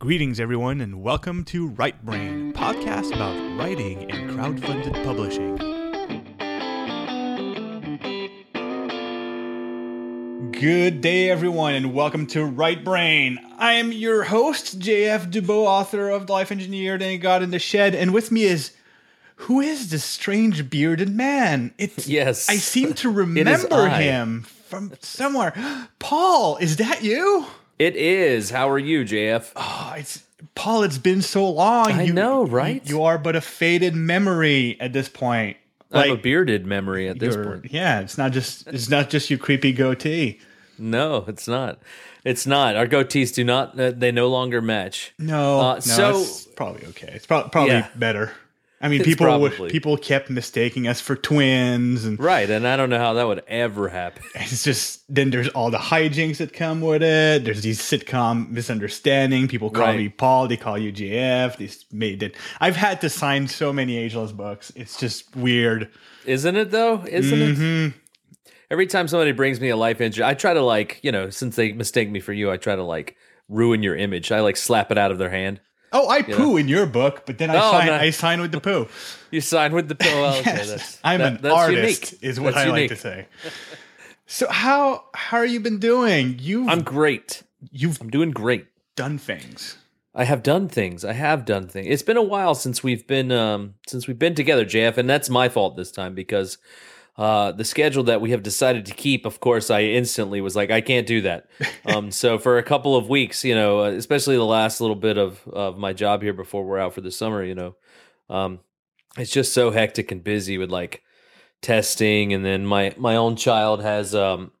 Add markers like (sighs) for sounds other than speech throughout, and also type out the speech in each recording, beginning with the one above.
Greetings, everyone, and welcome to Right Brain, podcast about writing and crowdfunded publishing. Good day, everyone, and welcome to Right Brain. I am your host, JF Dubois, author of The Life Engineered and God in the Shed, and with me is who is this strange bearded man? It's (laughs) Yes. I seem to (laughs) remember him from somewhere. (gasps) Paul, is that you? It is. How are you, JF? Oh, it's Paul. It's been so long. I know, right? You, you are but a faded memory at this point. I'm a bearded memory at this point. yeah, it's not just it's not just your creepy goatee. No, it's not. It's not. Our goatees do not. Uh, they no longer match. No, Uh, no, so- it's probably okay. It's prob- probably Yeah. better. I mean, people would- probably. people kept mistaking us for twins, and Right, and I don't know how that would ever happen. (laughs) it's just then there's all the hijinks that come with it. There's these sitcom misunderstanding. People call Right. me Paul, they call you JF. These made it. I've had to sign so many ageless books. It's just weird. Isn't it though? Isn't Mm-hmm. it? Every time somebody brings me a Life Engineered, I try to like, you know, since they mistake me for you, I try to like ruin your image. I like slap it out of their hand. Oh, I poo in your book, but then I sign. I sign with the poo. (laughs) You sign with the poo. Well, okay, Yes, that's, I'm that- an that's artist, unique. is what That's I unique. like to say. So how how are you been doing? You've I'm great. you've I'm doing great. done things. I have done things. I have done things. It's been a while since we've been um since we've been together, JF, and that's my fault this time because uh the schedule that we have decided to keep, of course, I instantly was like, I can't do that. (laughs) um so for a couple of weeks, you know, uh, especially the last little bit of of my job here before we're out for the summer, you know, um it's just so hectic and busy with like testing. And then my my own child has um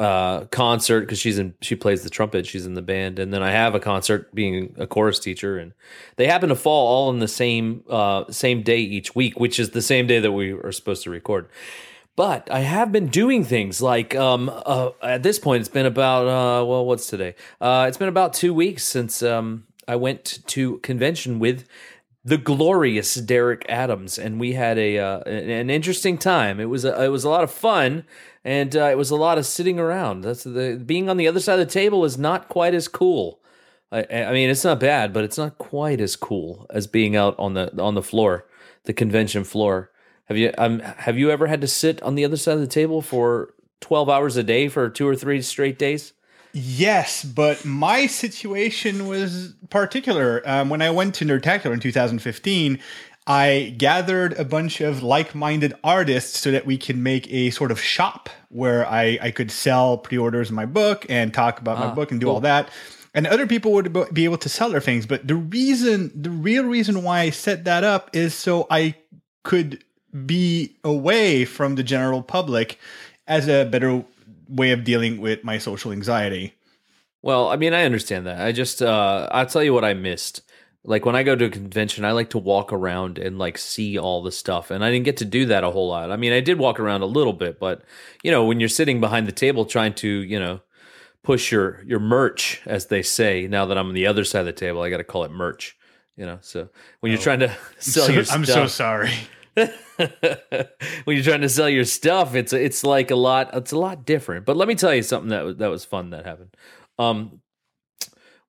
uh concert because she's in she plays the trumpet she's in the band. And then i have a concert being a chorus teacher and they happen to fall all in the same uh same day each week which is the same day that we are supposed to record but i have been doing things like um uh, at this point it's been about uh well what's today uh it's been about two weeks since um i went to convention with the glorious Derek Adams, and we had a uh, an, interesting time. It was a, it was a lot of fun, and uh, it was a lot of sitting around. That's the being on the other side of the table is not quite as cool. I, I mean, it's not bad, but it's not quite as cool as being out on the on the floor, the convention floor. Have you um have you ever had to sit on the other side of the table for twelve hours a day for two or three straight days? Yes, but my situation was particular. Um, when I went to Nerdtacular in 2015, I gathered a bunch of like-minded artists so that we can make a sort of shop where I, I could sell pre-orders of my book and talk about my Ah, book and do cool. all that. And other people would be able to sell their things. But the reason, the real reason why I set that up is so I could be away from the general public as a better way of dealing with my social anxiety. Well, I mean, I understand that. I just, uh, I'll tell you what I missed. Like when I go to a convention, I like to walk around and like see all the stuff. And I didn't get to do that a whole lot. I mean, I did walk around a little bit, but you know, when you're sitting behind the table trying to, you know, push your your merch, as they say. Now that I'm on the other side of the table, I got to call it merch. You know, so when you're trying to (laughs) sell So- your I'm so sorry. (laughs) when you're trying to sell your stuff, it's it's like a lot. It's a lot different. But let me tell you something that that was fun that happened. Um,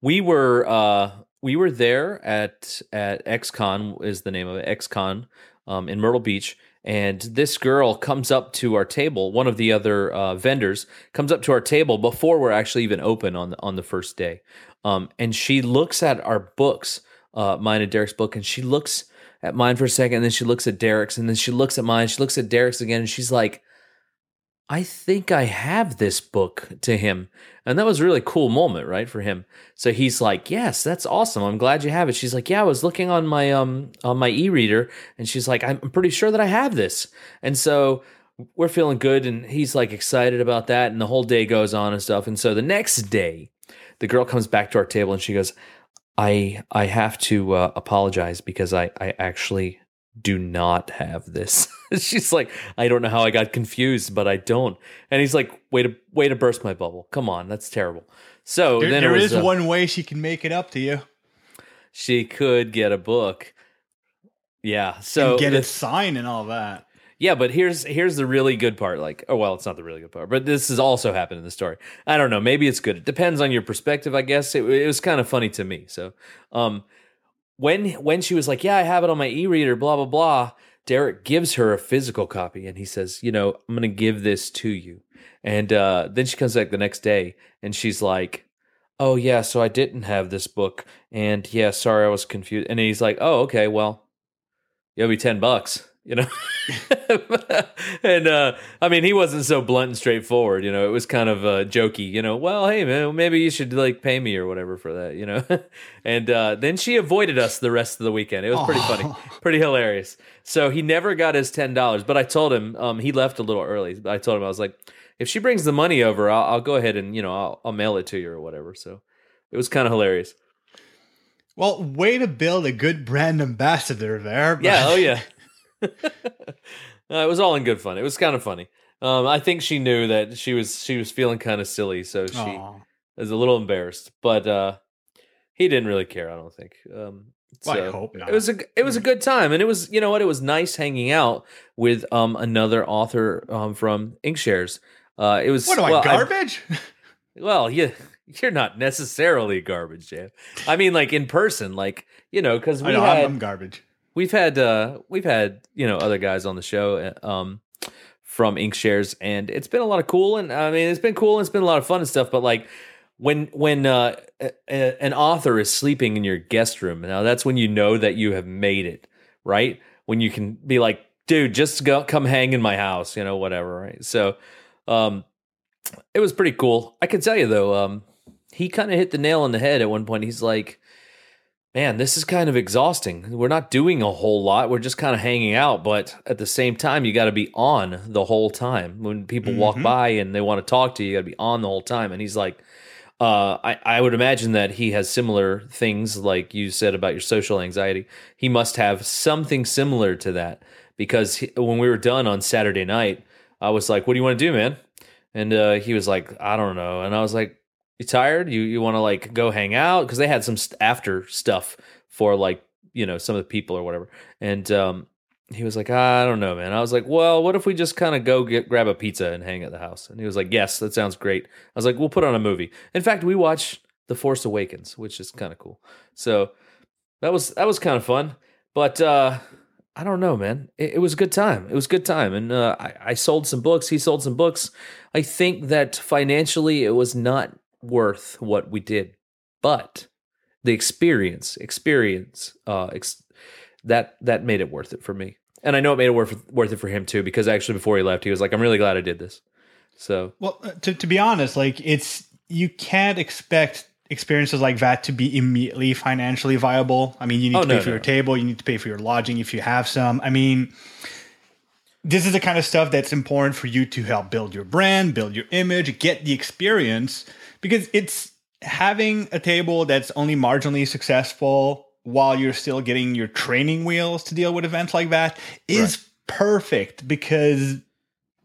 we were uh, we were there at at XCon is the name of it XCon um, in Myrtle Beach, and this girl comes up to our table. One of the other uh, vendors comes up to our table before we're actually even open on the, on the first day, um, and she looks at our books, uh, mine and Derek's book, and she looks at mine for a second, and then she looks at Derek's, and then she looks at mine. She looks at Derek's again, and she's like, "I think I have this book to him," and that was a really cool moment, right, for him. So he's like, "Yes, that's awesome. I'm glad you have it." She's like, "Yeah, I was looking on my um on my e-reader," and she's like, "I'm pretty sure that I have this," and so. We're feeling good, and he's like excited about that, and the whole day goes on and stuff. And so the next day, the girl comes back to our table and she goes, I I have to uh, apologize because I I actually do not have this. (laughs) She's like, I don't know how I got confused, but I don't. And he's like, way to way to burst my bubble. Come on, that's terrible. So There, then there was, is uh, one way she can make it up to you she could get a book. Yeah. So and get it signed and all that. Yeah, but here's here's the really good part. Like, oh well, it's not the really good part, but this has also happened in the story. I don't know. Maybe it's good. It depends on your perspective, I guess. It, it was kind of funny to me. So, um, when when she was like, "Yeah, I have it on my e-reader," blah blah blah. Derek gives her a physical copy, and he says, "You know, I'm to give this to you." And uh, then she comes back the next day, and she's like, "Oh yeah, so I didn't have this book, and yeah, sorry, I was confused." And he's like, "Oh okay, well, you owe me ten bucks." You know? (laughs) And uh i mean he wasn't so blunt and straightforward you know? It was kind of uh jokey you know? Well hey man maybe you should like pay me or whatever for that you know? (laughs) And uh then she avoided us the rest of the weekend. It was pretty funny. (laughs) Pretty hilarious. So he never got his ten dollars but i told him um he left a little early. But i told him i was like if she brings the money over i'll, I'll go ahead and you know I'll, I'll mail it to you or whatever. So it was kind of hilarious. Well way to build a good brand ambassador there yeah oh yeah (laughs) uh, it was all in good fun. It was kind of funny. Um, I think she knew that she was she was feeling kind of silly, so she Aww. was a little embarrassed. But uh, he didn't really care. I don't think. Um, so well, I hope not. It was a it was a good time, and it was you know what it was nice hanging out with um another author um from Inkshares. Uh, it was what am well, I garbage? I, (laughs) well, yeah, you're not necessarily garbage, Jeff. I mean, like in person, like you know, because we I know, had, I'm garbage we've had uh we've had you know other guys on the show uh, um from Inkshares and it's been a lot of cool and I mean it's been cool and it's been a lot of fun and stuff but like when when uh, a, a, an author is sleeping in your guest room now that's when you know that you have made it right? When you can be like dude just go come hang in my house you know whatever right? So um it was pretty cool. I can tell you though um he kind of hit the nail on the head at one point. He's like man, this is kind of exhausting. We're not doing a whole lot. We're just kind of hanging out, but at the same time, you got to be on the whole time. When people mm-hmm. walk by and they want to talk to you, you got to be on the whole time. And he's like, uh, I, I would imagine that he has similar things, like you said about your social anxiety. He must have something similar to that because he, when we were done on Saturday night, I was like, "What do you want to do, man?" And uh, he was like, "I don't know." And I was like, you tired? You you want to like go hang out because they had some after stuff for like you know some of the people or whatever. And um, he was like, I don't know, man. I was like, well, what if we just kind of go get grab a pizza and hang at the house? And he was like, yes, that sounds great. I was like, we'll put on a movie. In fact, we watched The Force Awakens, which is kind of cool. So that was that was kind of fun. But uh, I don't know, man. It, it, was a good time. It was a good time, and uh, I, I sold some books. He sold some books. I think that financially, it was not worth what we did, but the experience, experience, uh, ex- that that made it worth it for me. And I know it made it worth worth it for him too, because actually before he left, he was like, "I'm really glad I did this." So, well, uh, to to be honest, like it's you can't expect experiences like that to be immediately financially viable. I mean, you need oh, to pay no, for no. your table, you need to pay for your lodging if you have some. I mean, this is the kind of stuff that's important for you to help build your brand, build your image, get the experience because it's having a table that's only marginally successful while you're still getting your training wheels to deal with events like that is right. perfect because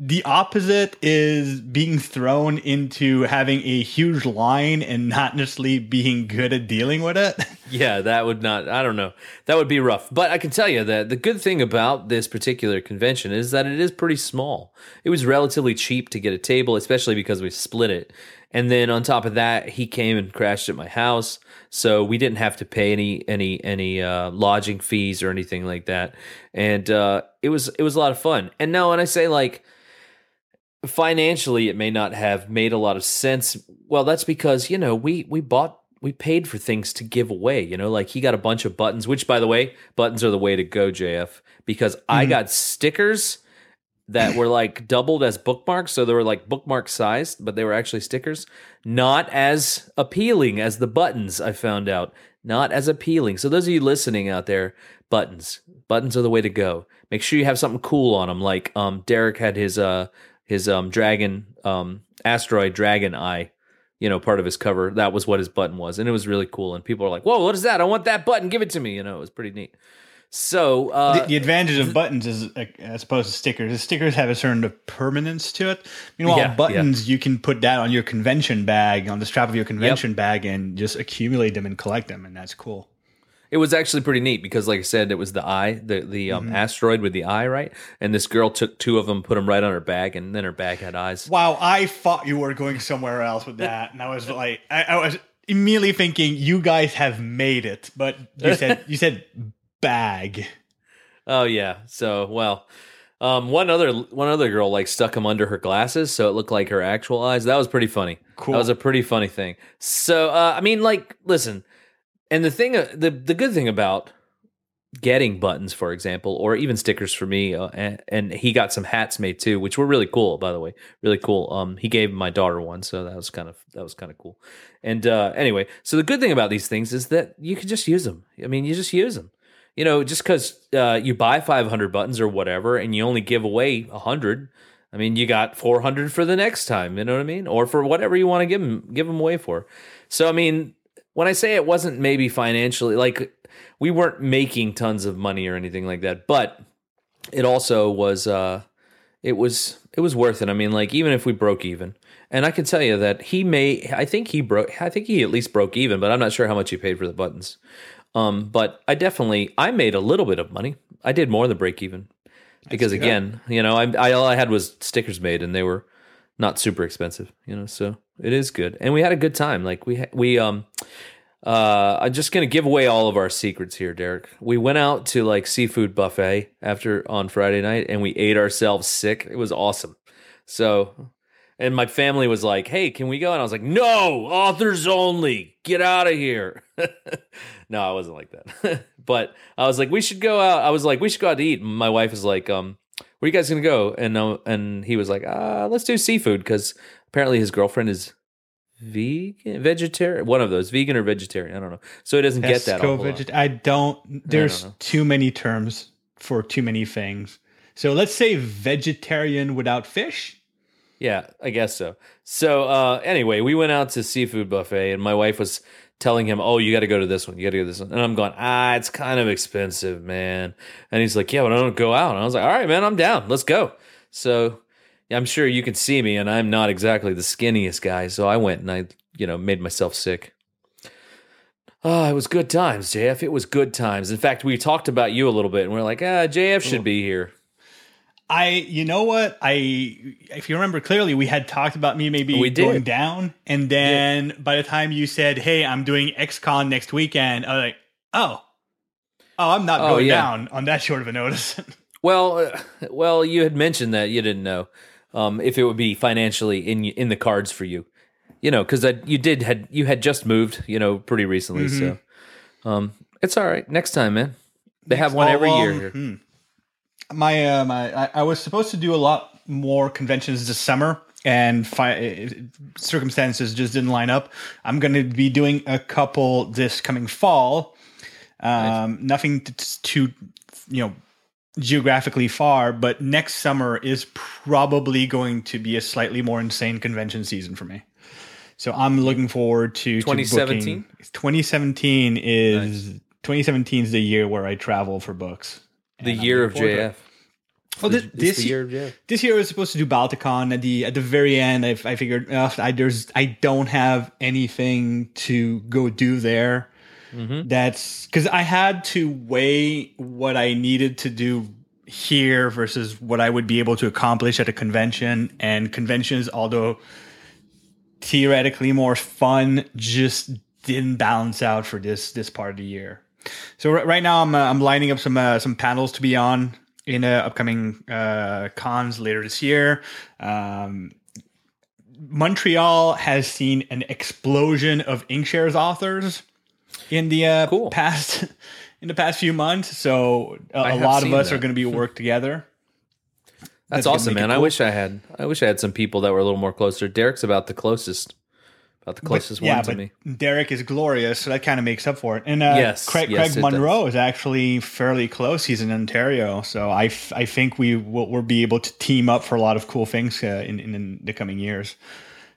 the opposite is being thrown into having a huge line and not necessarily being good at dealing with it. (laughs) yeah, that would not, I don't know. That would be rough. But I can tell you that the good thing about this particular convention is that it is pretty small. It was relatively cheap to get a table, especially because we split it. And then on top of that, he came and crashed at my house, so we didn't have to pay any any any uh, lodging fees or anything like that. And uh, it was it was a lot of fun. And now, when I say like financially, it may not have made a lot of sense. Well, that's because you know we we bought we paid for things to give away. You know, like he got a bunch of buttons, which by the way, buttons are the way to go, JF, because mm-hmm. I got stickers that were like doubled as bookmarks. So they were like bookmark sized, but they were actually stickers. Not as appealing as the buttons, I found out. Not as appealing. So those of you listening out there, buttons. Buttons are the way to go. Make sure you have something cool on them. Like um, Derek had his uh his um dragon um asteroid dragon eye you know, part of his cover. That was what his button was, and it was really cool. And people are like, "Whoa, what is that? I want that button. Give it to me." You know, it was pretty neat. So uh, the, the, advantage of buttons is uh, as opposed to stickers. The stickers have a certain permanence to it. Meanwhile, yeah, buttons yeah. you can put that on your convention bag, on the strap of your convention yep. bag, and just accumulate them and collect them, and that's cool. It was actually pretty neat because, like I said, it was the eye, the the um, Mm-hmm. asteroid with the eye, right? And this girl took two of them, put them right on her bag, and then her bag had eyes. Wow, I thought you were going somewhere else with that, and I was like, I, I was immediately thinking you guys have made it, but you said you said bag. Oh yeah. So well, um, one other one other girl like stuck them under her glasses, so it looked like her actual eyes. That was pretty funny. Cool. That was a pretty funny thing. So uh, I mean, like, listen, and the thing, uh, the the good thing about getting buttons, for example, or even stickers for me, uh, and, and he got some hats made too, which were really cool, by the way, really cool. Um, he gave my daughter one, so that was kind of that was kind of cool. And uh, anyway, so the good thing about these things is that you can just use them. I mean, you just use them. You know, just because uh, you buy 500 buttons or whatever, and you only give away 100, I mean, you got 400 for the next time. You know what I mean? Or for whatever you want to give them, give them away for. So, I mean, when I say it wasn't maybe financially, like we weren't making tons of money or anything like that, but it also was, uh, it was, it was worth it. I mean, like even if we broke even, and I can tell you that he may, I think he broke, I think he at least broke even, but I'm not sure how much he paid for the buttons. Um, but I definitely, I made a little bit of money. I did more than break even because again, you know, I, I all I had was stickers made, and they were not super expensive, you know. So it is good, and we had a good time. Like we we um, uh, I'm just gonna give away all of our secrets here, Derek. We went out to like seafood buffet after on Friday night, and we ate ourselves sick. It was awesome. So. And my family was like, "Hey, can we go?" And I was like, "No, authors only. Get out of here." (laughs) no, I wasn't like that. (laughs) but I was like, "We should go out." I was like, "We should go out to eat." And my wife was like, "Um, where are you guys gonna go?" And uh, and he was like, "Uh, let's do seafood because apparently his girlfriend is vegan, vegetarian, one of those, vegan or vegetarian. I don't know. So he doesn't get that. whole lot. veget- I don't. There's too many terms for too many things. So let's say vegetarian without fish. Yeah, I guess so. So uh, anyway, we went out to seafood buffet, and my wife was telling him, "Oh, you got to go to this one. You got to go to this one." And I'm going, "Ah, it's kind of expensive, man." And he's like, "Yeah, but I don't go out." And I was like, "All right, man, I'm down. Let's go." So I'm sure you can see me, and I'm not exactly the skinniest guy. So I went and I, you know, made myself sick. Oh, it was good times, JF. It was good times. In fact, we talked about you a little bit, and we are like, ah, JF should be here. I, you know what? I, if you remember clearly, we had talked about me maybe We did. going down, and then by the time you said, "Hey, I'm doing XCon next weekend," I was like, "Oh, oh, I'm not Oh, going yeah. down on that (laughs) short of a notice." (laughs) Well, uh, well, you had mentioned that you didn't know um, if it would be financially in in the cards for you. You know, because you did had you had just moved, you know, pretty recently. So, um, it's all right. Next time, man. They have one every year here. My, uh, my, I, I was supposed to do a lot more conventions this summer, and fi- circumstances just didn't line up. I'm going to be doing a couple this coming fall. Um, Nothing t- t- too, you know, geographically far, but next summer is probably going to be a slightly more insane convention season for me. So I'm looking forward to to 2017? booking- 2017 is 2017 is the year where I travel for books. The year of looking forward to it. JF. Well, this, this year, JF. this year I was supposed to do Balticon at the at the very end. I, I figured I there's I don't have anything to go do there. Mm-hmm. That's because I had to weigh what I needed to do here versus what I would be able to accomplish at a convention. And conventions, although theoretically more fun, just didn't balance out for this this part of the year. So right, right now I'm uh, I'm lining up some uh, some panels to be on in uh, upcoming uh, cons later this year. Um, Montreal has seen an explosion of Inkshares authors in the uh, Cool. past (laughs) in the past few months. So a, have lot of us that. are going to be work together. That's, gonna awesome, man. I wish I had. I wish I had some people that were a little more closer. Derek's about the closest, the closest yeah, one to but me. Derek is glorious, so that kind of makes up for it. And uh, Yes, Craig, yes, Craig Monroe is actually fairly close. He's in Ontario, so I, f- I think we will we'll be able to team up for a lot of cool things uh, in, in in the coming years.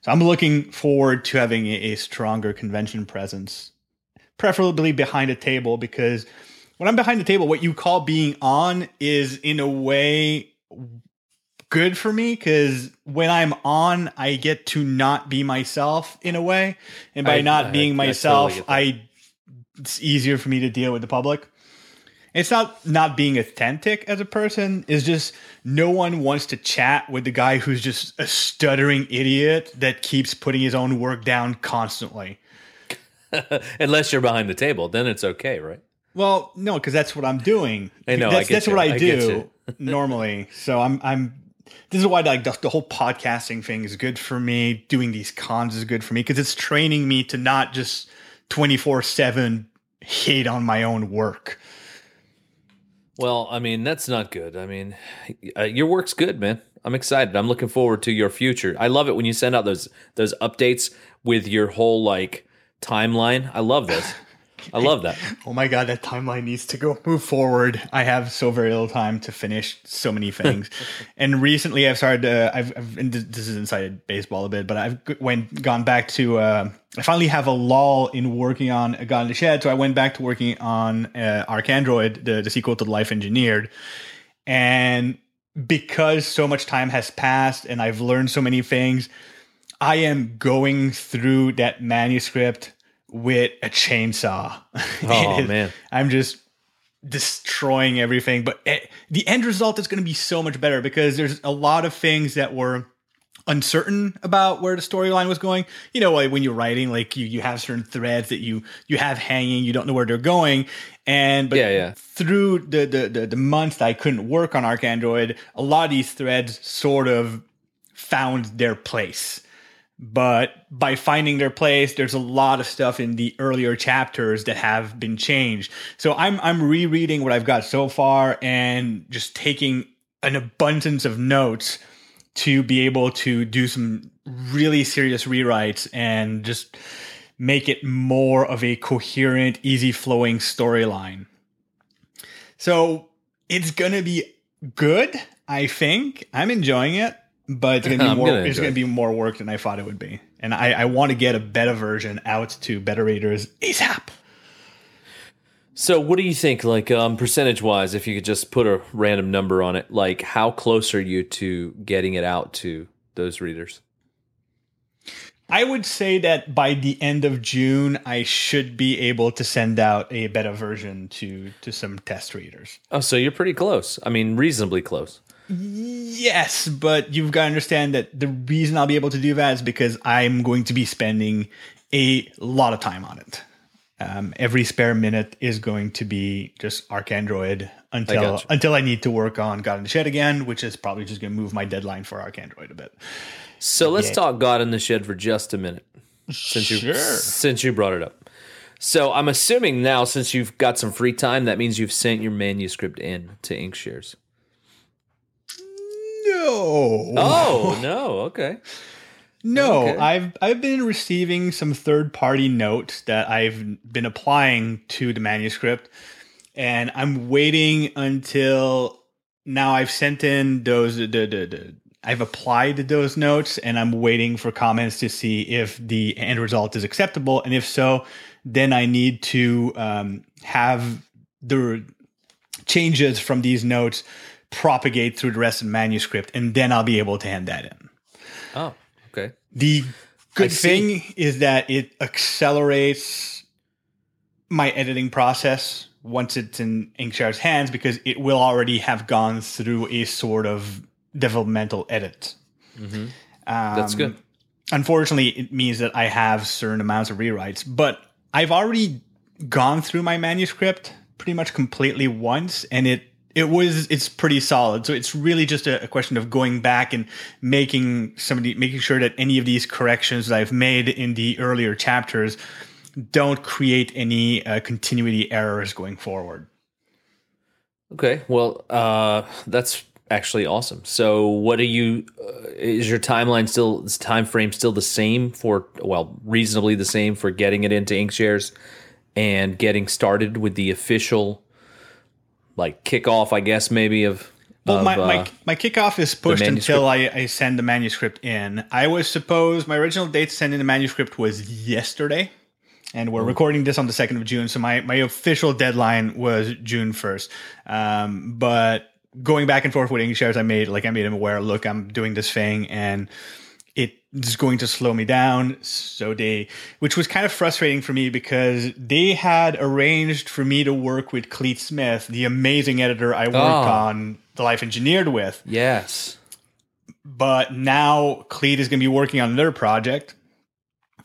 So I'm looking forward to having a, a stronger convention presence, preferably behind a table, because when I'm behind the table, what you call being on is in a way good for me because when I'm on, I get to not be myself in a way, and by I- not I- being I myself, that. I it's easier for me to deal with the public. It's not not being authentic as a person. It's just no one wants to chat with the guy who's just a stuttering idiot that keeps putting his own work down constantly. (laughs) Unless you're behind the table, then it's okay, right? Well, no, because that's what I'm doing. I know. That's, I that's what I, I do normally. So I'm I'm. This is why like the, the whole podcasting thing is good for me. Doing these cons is good for me because it's training me to not just twenty four seven hate on my own work. Well, I mean, that's not good. I mean, uh, your work's good, man. I'm excited. I'm looking forward to your future. I love it when you send out those those updates with your whole like timeline. I love this. (laughs) I love that. (laughs) Oh my god, that timeline needs to go move forward. I have so very little time to finish so many (laughs) things. and recently, I've started. Uh, I've, I've and this is inside baseball a bit, but I've went gone back to. Uh, I finally have a lull in working on a God in the Shed, so I went back to working on uh, ArcAndroid, the, the sequel to Life Engineered, and because so much time has passed and I've learned so many things, I am going through that manuscript with a chainsaw. (laughs) Oh man, I'm just destroying everything. But it, the end result is going to be so much better because there's a lot of things that were uncertain about where the storyline was going. You know, like when you're writing, like you you have certain threads that you you have hanging, you don't know where they're going. And but yeah, yeah. through the the the, the months that I couldn't work on ArcAndroid, a lot of these threads sort of found their place. But by finding their place, there's a lot of stuff in the earlier chapters that have been changed. So I'm I'm rereading what I've got so far and just taking an abundance of notes to be able to do some really serious rewrites and just make it more of a coherent, easy flowing storyline. So it's gonna be good, I think. I'm enjoying it but it's gonna be (laughs) more. Gonna it's gonna be more work than I thought it would be, and I, I want to get a beta version out to beta readers ASAP. So, what do you think, like um, percentage wise, if you could just put a random number on it, like how close are you to getting it out to those readers? I would say that by the end of June, I should be able to send out a beta version to to some test readers. Oh, so you're pretty close. I mean, reasonably close. Yes, but you've got to understand that the reason I'll be able to do that is because I'm going to be spending a lot of time on it. Um, every spare minute is going to be just ArcAndroid until I until I need to work on God in the Shed again, which is probably just going to move my deadline for ArcAndroid a bit. So let's yeah. talk God in the Shed for just a minute, since you since you brought it up. So I'm assuming now, since you've got some free time, that means you've sent your manuscript in to Inkshares. No. Oh (laughs) no. Okay. No, Okay. I've I've been receiving some third party notes that I've been applying to the manuscript, and I'm waiting until now. I've sent in those the, the, the I've applied those notes, and I'm waiting for comments to see if the end result is acceptable, and if so, then I need to um, have the changes from these notes propagate through the rest of the manuscript, and then I'll be able to hand that in. Oh, okay. The good thing is that it accelerates my editing process once it's in Inkshare's hands because it will already have gone through a sort of developmental edit. Mm-hmm. Um, That's good. Unfortunately, it means that I have certain amounts of rewrites, but I've already gone through my manuscript pretty much completely once, and it it was it's pretty solid. So it's really just a, question of going back and making somebody making sure that any of these corrections that I've made in the earlier chapters don't create any uh, continuity errors going forward. Okay. Well, uh, that's actually awesome. So, what are you? Uh, is your timeline still? Time frame still the same for? Well, reasonably the same for getting it into Inkshares and getting started with the official, like kickoff, I guess maybe of. Well, of, my, uh, my my kickoff is pushed until I, I send the manuscript in. I was supposed my original date to send in the manuscript was yesterday, and Mm. we're recording this on the second of June. So my my official deadline was June first. Um, but going back and forth with Inkshares, I made like I made him aware. Look, I'm doing this thing, and it's going to slow me down. So they, which was kind of frustrating for me because they had arranged for me to work with Clete Smith, the amazing editor I worked Oh. on The Life Engineered with. Yes. But now Clete is going to be working on another project,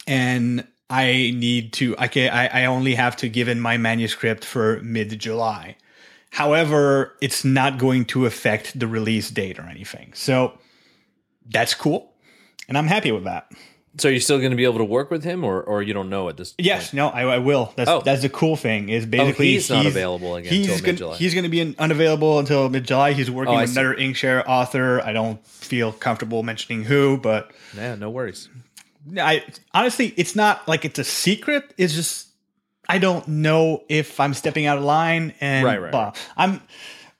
and I need to. I can. I, I only have to give in my manuscript for mid July. However, it's not going to affect the release date or anything. So that's cool, and I'm happy with that. So you're still going to be able to work with him, or or you don't know at this? Yes, no, I, I will. That's Oh. that's the cool thing is basically he's not available again He's gonna, he's going to be unavailable until mid July. He's working Oh, with see. another Inkshare author. I don't feel comfortable mentioning who, but Yeah, no worries. I honestly, it's not like it's a secret. It's just I don't know if I'm stepping out of line, and Right, right, blah. I'm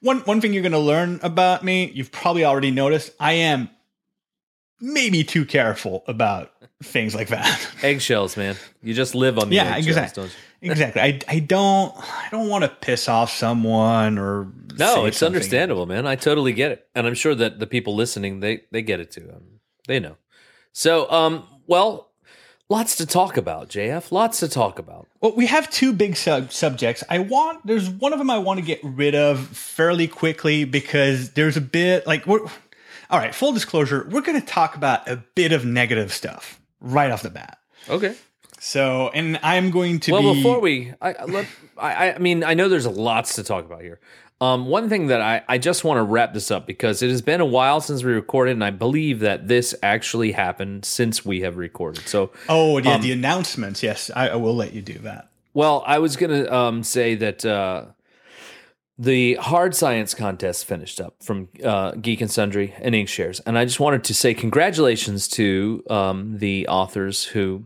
one one thing you're going to learn about me. You've probably already noticed. I am maybe too careful about things like that. (laughs) Eggshells, man. You just live on the Yeah, eggshells, exactly. don't you? exactly. I I don't I don't want to piss off someone or No, it's something. understandable, man. I totally get it, and I'm sure that the people listening they they get it too. Um, they know. So, um, well, lots to talk about, JF. Lots to talk about. Well, we have two big sub- subjects. I want there's one of them I want to get rid of fairly quickly because there's a bit like we're all right. Full disclosure, we're going to talk about a bit of negative stuff right off the bat. Okay. So, and I'm going to Well, be before we, I, I- let, I, I mean, I know there's lots to talk about here. Um, one thing that I, I just want to wrap this up because it has been a while since we recorded, and I believe that this actually happened since we have recorded. So, oh yeah, um, the announcements. Yes, I, I will let you do that. well, I was gonna um, say that uh, the hard science contest finished up from uh, Geek and Sundry and Inkshares, and I just wanted to say congratulations to um, the authors who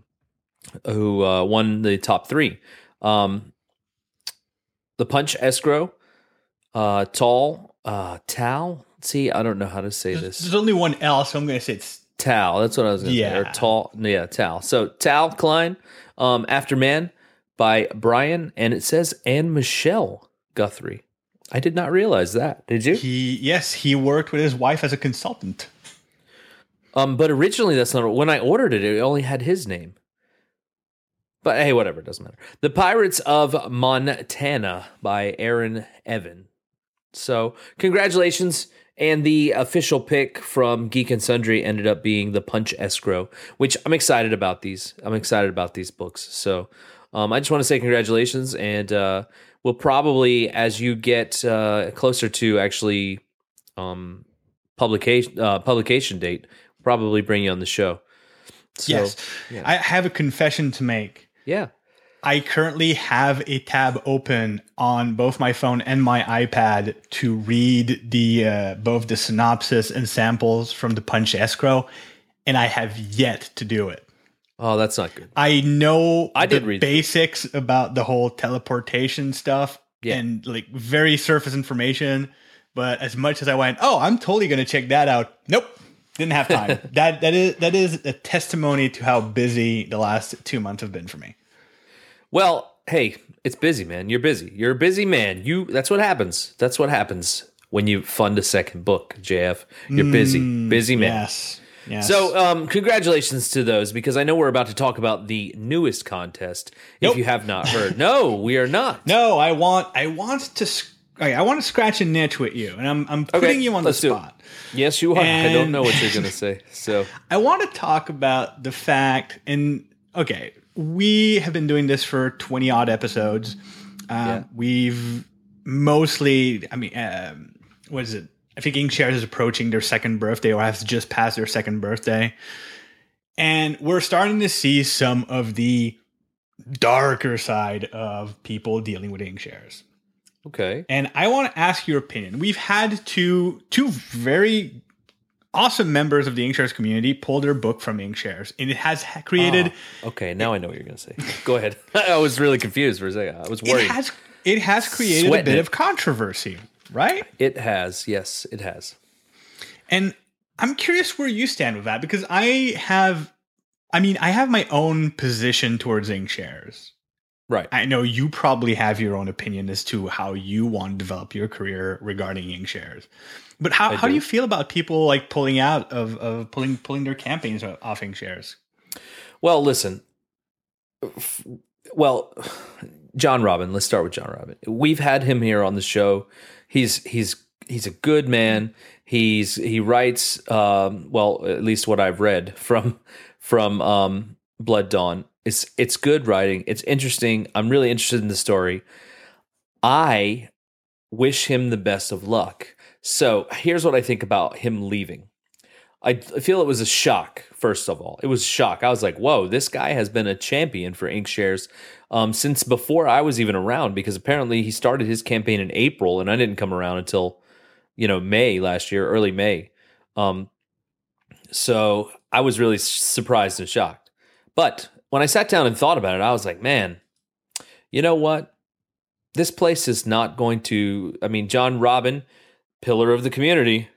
who uh, won the top three. Um, the Punch Escrow, uh, Tall, uh, Tal. See, I don't know how to say this. There's only one L, so I'm going to say it's Tal. That's what I was going to say. Or Yeah. Tall. Yeah, Tal. So Tal Klein, um, After Man by Brian, and it says and Michelle Guthrie. I did not realize that. Did you? he. Yes, he worked with his wife as a consultant. Um, but originally that's not when I ordered it. It only had his name. But hey, whatever, it doesn't matter. The Pirates of Montana by Aaron Evan. So congratulations. And the official pick from Geek and Sundry ended up being the Punch Escrow, which I'm excited about these. I'm excited about these books. So um, I just want to say congratulations, and uh, we'll probably, as you get uh, closer to actually um, publication uh, publication date, probably bring you on the show. So, yes, yeah. I have a confession to make. yeah. I currently have a tab open on both my phone and my iPad to read the uh, both the synopsis and samples from the Punch Escrow, and I have yet to do it. Oh, that's not good. I know I did the read- basics about the whole teleportation stuff Yeah. and like very surface information, but as much as I went, oh, I'm totally going to check that out. Nope, didn't have time. (laughs) that that is that is a testimony to how busy the last two months have been for me. Well, hey, it's busy, man. You're busy. You're a busy man. You. That's what happens. That's what happens when you fund a second book, JF. You're busy, mm, busy man. Yes. Yes. So, um, congratulations to those because I know we're about to talk about the newest contest. If you have not heard, no, we are not. (laughs) no, I want I want to sc- okay, I want to scratch a niche with you, and I'm I'm putting you on the let's do it. spot. Yes, you are. I don't know what you're going (laughs) to say. So, I want to talk about the fact, and okay, we have been doing this for 20 odd episodes. Uh, Yeah. We've mostly, I mean, um, what is it? I think Inkshares is approaching their second birthday or has just passed their second birthday. And we're starting to see some of the darker side of people dealing with Inkshares. okay. And I want to ask your opinion. We've had two two very awesome members of the Inkshares community pull their book from Inkshares, and it has created Ah, okay, now I know what you're going to say. (laughs) Go ahead. (laughs) I was really confused for a second. I was it worried. has it has created Sweating a bit it. of controversy, right? it has. Yes, it has. And I'm curious where you stand with that because I have, I mean, I have my own position towards Inkshares. Right. I know you probably have your own opinion as to how you want to develop your career regarding Inkshares. But how, how do. do you feel about people like pulling out of, of pulling pulling their campaigns off Inkshares? Well, listen. Well, (sighs) John Robin. Let's start with John Robin. We've had him here on the show. He's he's he's a good man. He's he writes um, well, at least what I've read from from um, Blood Dawn. It's it's good writing. It's interesting. I'm really interested in the story. I wish him the best of luck. So here's what I think about him leaving. I feel it was a shock. First of all, it was shock. I was like, "Whoa, this guy has been a champion for Inkshares um, since before I was even around." Because apparently he started his campaign in April, and I didn't come around until you know May last year, early May. Um, so I was really surprised and shocked. But when I sat down and thought about it, I was like, "Man, you know what? This place is not going to." I mean, John Robin, pillar of the community,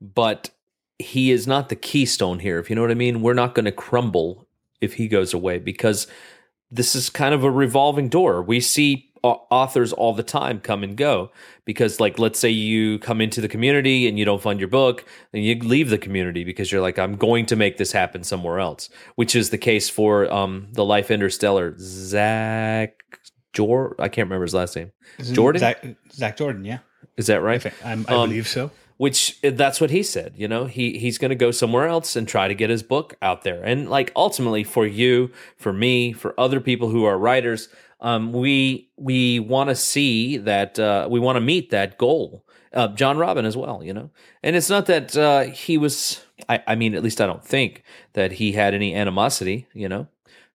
but he is not the keystone here, if you know what I mean. We're not going to crumble if he goes away because this is kind of a revolving door. We see authors all the time come and go because like let's say you come into the community and you don't fund your book and you leave the community because you're like i'm going to make this happen somewhere else which is the case for um the life interstellar. Zach Jor i can't remember his last name. Jordan? Zach, zach jordan yeah. Is that right? I, I, um, believe so which eh, that's what he said you know? He he's going to go somewhere else and try to get his book out there. And like ultimately for you for me for other people who are writers um, we we want to see that uh, we want to meet that goal uh, john robin as well you know? And it's not that uh, he was I, I mean at least i don't think that he had any animosity you know?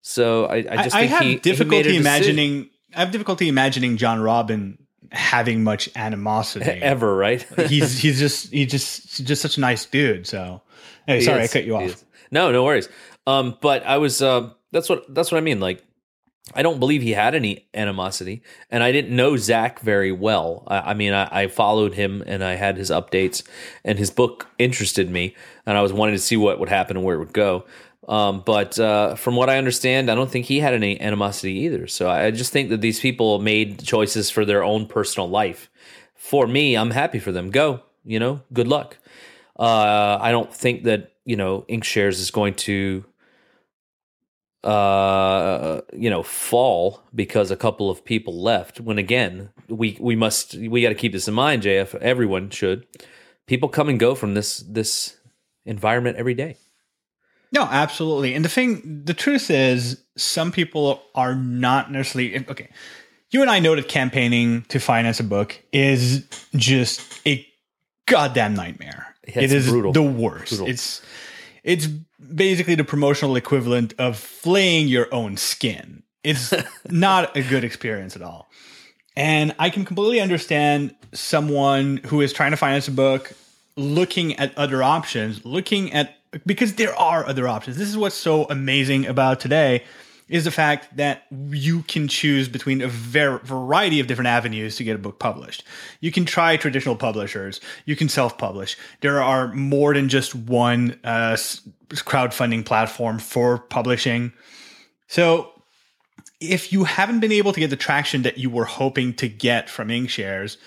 So i, I just I, think I have he, difficulty he imagining i have difficulty imagining john robin having much animosity (laughs) ever, right? (laughs) he's he's just he's just just such a nice dude. So, hey, sorry, is, I cut you off. No, no worries. Um, but I was uh, that's what that's what I mean. Like, I don't believe he had any animosity, and I didn't know Zach very well. I, I mean, I, I, followed him and I had his updates, and his book interested me, and I was wanting to see what would happen and where it would go. Um, but uh, from what I understand, I don't think he had any animosity either. So I just think that these people made choices for their own personal life. For me, I'm happy for them. Go, you know, good luck. Uh, I don't think that you know Inkshares is going to, uh, you know, fall because a couple of people left. When again, we we must we got to keep this in mind. JF, everyone should. People come and go from this this environment every day. No, absolutely. And the thing, the truth is, some people are not necessarily okay. You and I know that campaigning to finance a book is just a goddamn nightmare. Yeah, it is brutal. the worst. Brutal. It's it's basically the promotional equivalent of flaying your own skin. It's (laughs) not a good experience at all. And I can completely understand someone who is trying to finance a book, looking at other options, looking at because there are other options. This is what's so amazing about today is the fact that you can choose between a ver- variety of different avenues to get a book published. You can try traditional publishers. You can self-publish. There are more than just one uh, crowdfunding platform for publishing. So if you haven't been able to get the traction that you were hoping to get from Inkshares,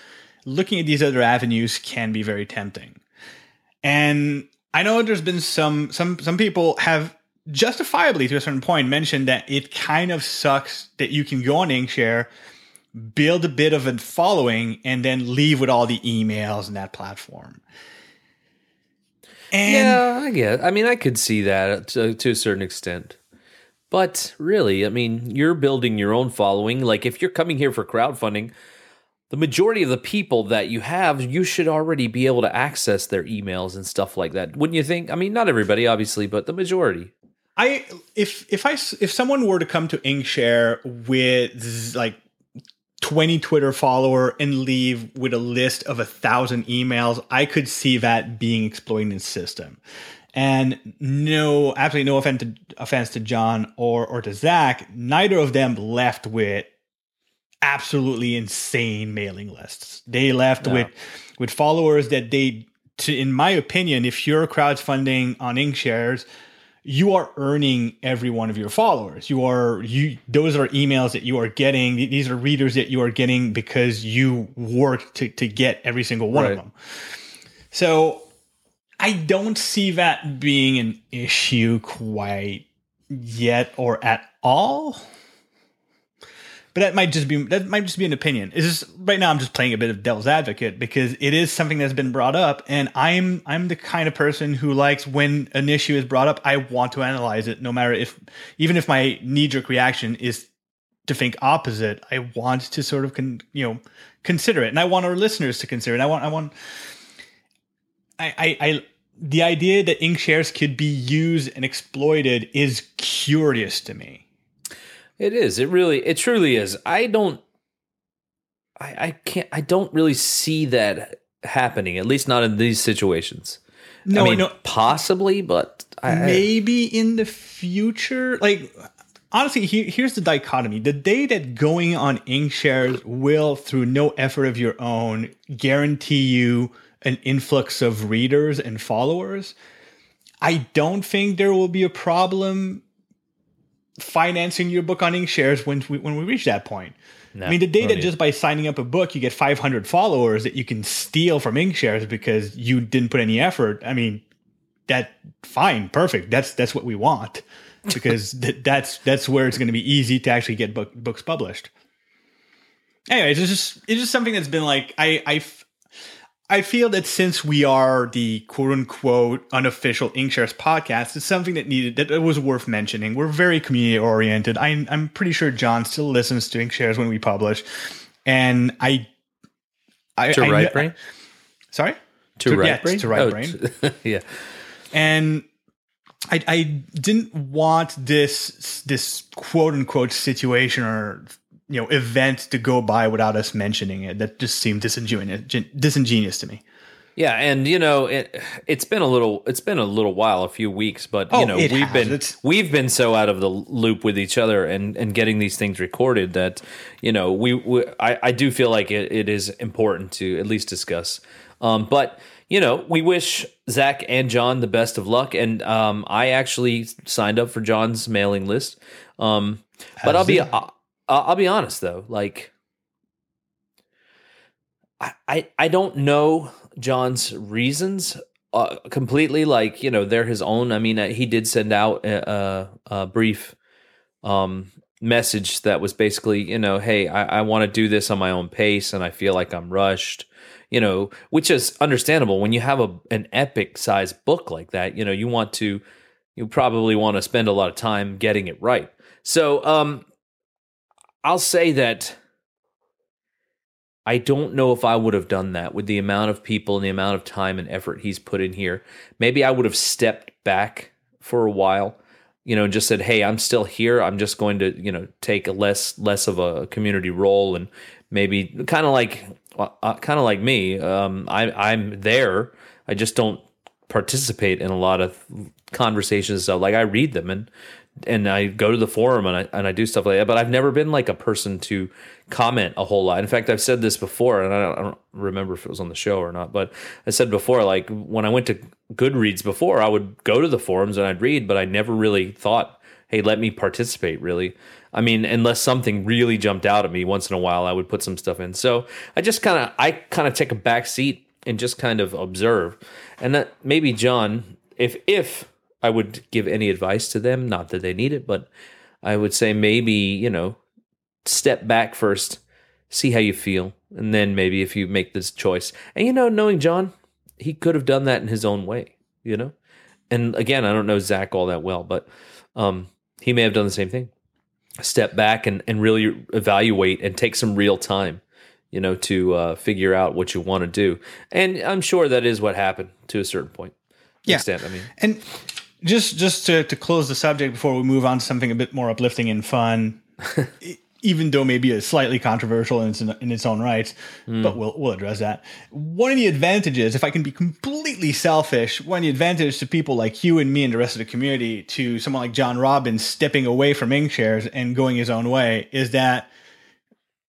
looking at these other avenues can be very tempting. And I know there's been some some some people have justifiably to a certain point mentioned that it kind of sucks that you can go on Inkshare, build a bit of a following, and then leave with all the emails in that platform. And yeah, I guess. I mean, I could see that to, to a certain extent. But really, I mean, you're building your own following. Like if you're coming here for crowdfunding, the majority of the people that you have, you should already be able to access their emails and stuff like that. Wouldn't you think? I mean, not everybody, obviously, but the majority. I if if I if someone were to come to Inkshare with like 20 Twitter follower and leave with a list of a thousand emails, I could see that being exploiting the system. And no, absolutely no offense to, offense to John or or to Zach, neither of them left with absolutely insane mailing lists. They left yeah. with with followers that they to, in my opinion, if you're crowdfunding on Inkshares, you are earning every one of your followers. You are you those are emails that you are getting. These are readers that you are getting because you worked to to get every single one right. of them. So I don't see that being an issue quite yet or at all. But that might just be that might just be an opinion. Just right now I'm just playing a bit of devil's advocate because it is something that's been brought up, and I'm I'm the kind of person who likes when an issue is brought up, I want to analyze it, no matter if even if my knee jerk reaction is to think opposite. I want to sort of con, you know consider it, and I want our listeners to consider it. I want I want I I, I the idea that Inkshares could be used and exploited is curious to me. It is. It really. It truly is. I don't. I, I can't. I don't really see that happening. At least not in these situations. No, I mean, no, possibly, but I, maybe in the future. Like honestly, here's the dichotomy: the day that going on shares will, through no effort of your own, guarantee you an influx of readers and followers. I don't think there will be a problem financing your book on Inkshares when we, when we reach that point. No, I mean, the data just by signing up a book, you get 500 followers that you can steal from Inkshares because you didn't put any effort. I mean, that fine, perfect. That's that's what we want (laughs) because th- that's that's where it's going to be easy to actually get book, books published. Anyways, it's just it's just something that's been like I I I feel that since we are the quote unquote unofficial Inkshares podcast, it's something that needed that it was worth mentioning. We're very community oriented. I'm I'm pretty sure John still listens to Inkshares when we publish, and I, I to I, right brain. Sorry, to, to right yeah, brain. To right oh, brain. (laughs) yeah, and I I didn't want this this quote unquote situation or you know event to go by without us mentioning it. That just seemed disingenuous, disingenuous to me. Yeah, and you know it, it's been a little it's been a little while, a few weeks, but oh, you know we've has. been it's, we've been so out of the loop with each other and and getting these things recorded that you know we, we I, I do feel like it, it is important to at least discuss. Um, but you know we wish Zach and John the best of luck, and um, I actually signed up for John's mailing list. Um, but I'll be. Uh, I'll be honest though, like I, I, I don't know John's reasons uh, completely. Like you know, they're his own. I mean, uh, he did send out a, a, brief um, message that was basically, you know, hey, I, I want to do this on my own pace, and I feel like I'm rushed. You know, which is understandable when you have a an epic size book like that. You know, you want to, you probably want to spend a lot of time getting it right. So, um, I'll say that I don't know if I would have done that with the amount of people and the amount of time and effort he's put in here. Maybe I would have stepped back for a while, you know, and just said, "Hey, I'm still here. I'm just going to, you know, take a less less of a community role and maybe kind of like uh, kind of like me. Um, I, I'm there. I just don't participate in a lot of conversations. So like I read them and and I go to the forum and I and I do stuff like that. But I've never been like a person to comment a whole lot. In fact, I've said this before, and I don't, I don't, remember if it was on the show or not. But I said before, like when I went to Goodreads before, I would go to the forums and I'd read, but I never really thought, "Hey, let me participate." Really, I mean, unless something really jumped out at me once in a while, I would put some stuff in. So I just kind of I kind of take a back seat and just kind of observe, and that maybe John, if if I would give any advice to them. Not that they need it, but I would say maybe, you know, step back first, see how you feel, and then maybe if you make this choice. And, you know, knowing John, he could have done that in his own way, you know? And again, I don't know Zach all that well, but um, he may have done the same thing. Step back and, and really evaluate and take some real time, you know, to uh, figure out what you want to do. And I'm sure that is what happened to a certain point. Yeah. Extent, I mean, and just just to, to close the subject before we move on to something a bit more uplifting and fun, (laughs) even though maybe it's slightly controversial in its, in its own right, mm. but we'll we'll address that. One of the advantages, if I can be completely selfish, one of the advantages to people like you and me and the rest of the community, to someone like John Robbins stepping away from Inkshares and going his own way, is that